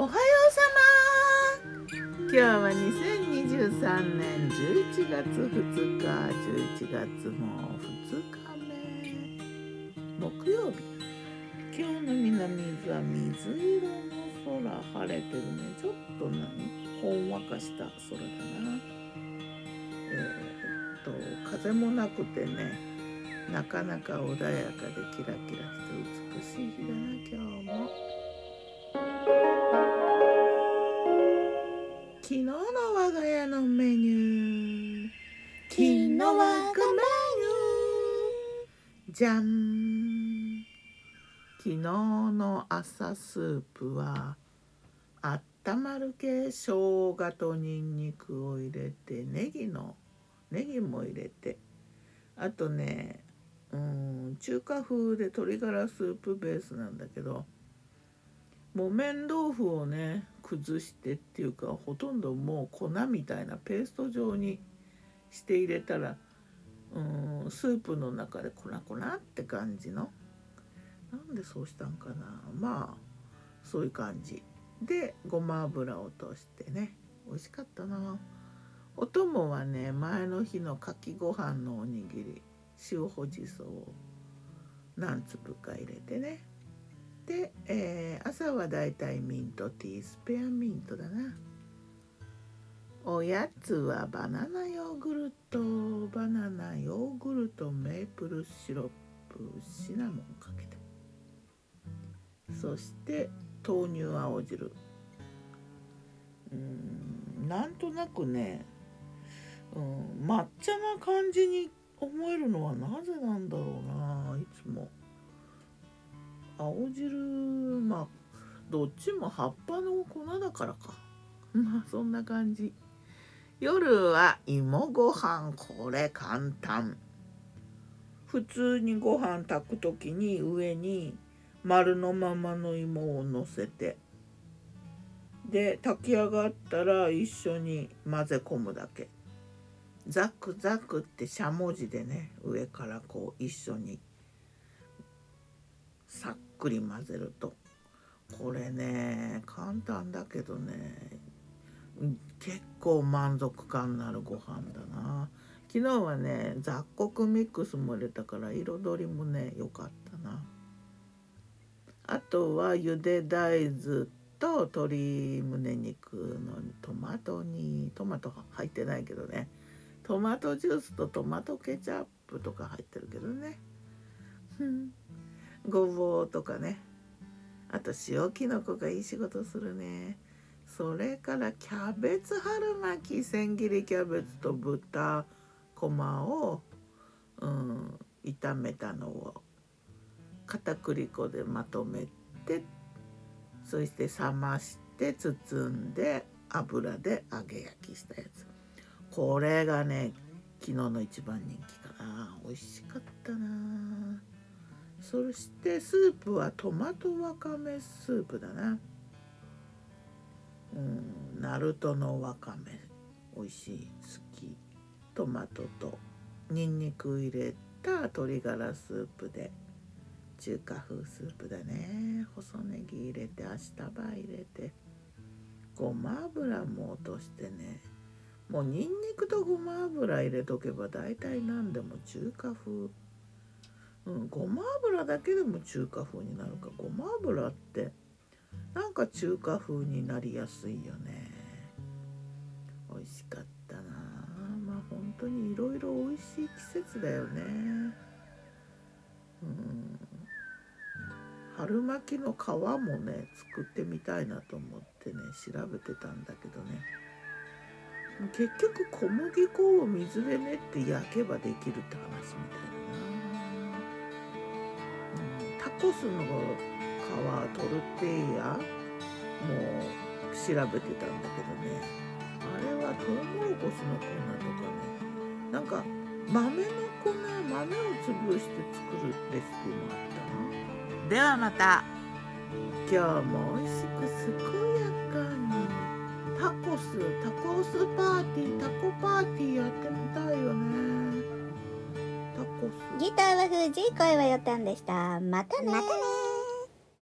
おはようさま今日は2023年11月2日11月も2日目。木曜日。今日の南伊豆は水色の空晴れてるね。ちょっと何ほんわかした。空だな。えー、っと風もなくてねなかなか穏やかでキラキラして美しい日だな今日も。昨日の我が家のメニュー。昨日我がメニュー。じゃん昨日の朝スープはあったまる系生姜とにんにくを入れてネギのネギも入れて。あとねうん中華風で鶏ガラスープベースなんだけど。木綿豆腐をね崩してっていうかほとんどもう粉みたいなペースト状にして入れたらうんスープの中で粉粉って感じの。なんでそうしたんかな。まあそういう感じ。でごま油を落としてね美味しかったな。お供はね前の日のかきご飯のおにぎり塩ほじそを何粒か入れてねで、えー、朝はだいたいミントティースペアミントだな。おやつはバナナヨーグルトバナナヨーグルトメープルシロップシナモンかけて。そして豆乳青汁。うんなんとなくね、うん、抹茶な感じに思えるのはなぜなんだろうないつも。青汁まあどっちも葉っぱの粉だからか。まあそんな感じ。夜は芋ご飯これ簡単。普通にご飯炊く時に上に丸のままの芋をのせて。で炊き上がったら一緒に混ぜ込むだけ。ザクザクってしゃもじでね上からこう一緒に。さっくり混ぜると。これね簡単だけどね結構満足感のあるご飯だな。昨日はね雑穀ミックスも入れたから彩りもね良かったな。あとはゆで大豆と鶏胸肉のトマトにトマト入ってないけどね。トマトジュースとトマトケチャップとか入ってるけどね。ごぼうとかね。あと塩きのこがいい仕事するね。それからキャベツ春巻き千切りキャベツと豚こまを、うん、炒めたのを片栗粉でまとめてそして冷まして包んで油で揚げ焼きしたやつ。これがね昨日の一番人気かな。美味しかったな。そしてスープはトマトわかめスープだな。うんナルトのわかめ美味しい。好きトマトとニンニク入れた鶏ガラスープで中華風スープだね。細ネギ入れてアシタバ入れて。ごま油も落としてね。もうニンニクとごま油入れとけば大体何でも中華風。うん、ごま油だけでも中華風になるか。ごま油ってなんか中華風になりやすいよね。美味しかったな。まあ本当にいろいろ美味しい季節だよね。うん。春巻きの皮もね作ってみたいなと思ってね調べてたんだけどね。結局小麦粉を水で練って焼けばできるって話みたいコスの皮トルティーヤも調べてたんだけどね。あれはトウモロコシの粉とかね。なんか豆の粉豆を潰して作るレシピもあったな。ではまた。今日も美味しく健やかに。タコスタコスパーティーギターは藤井声はよたんでした。またねまたね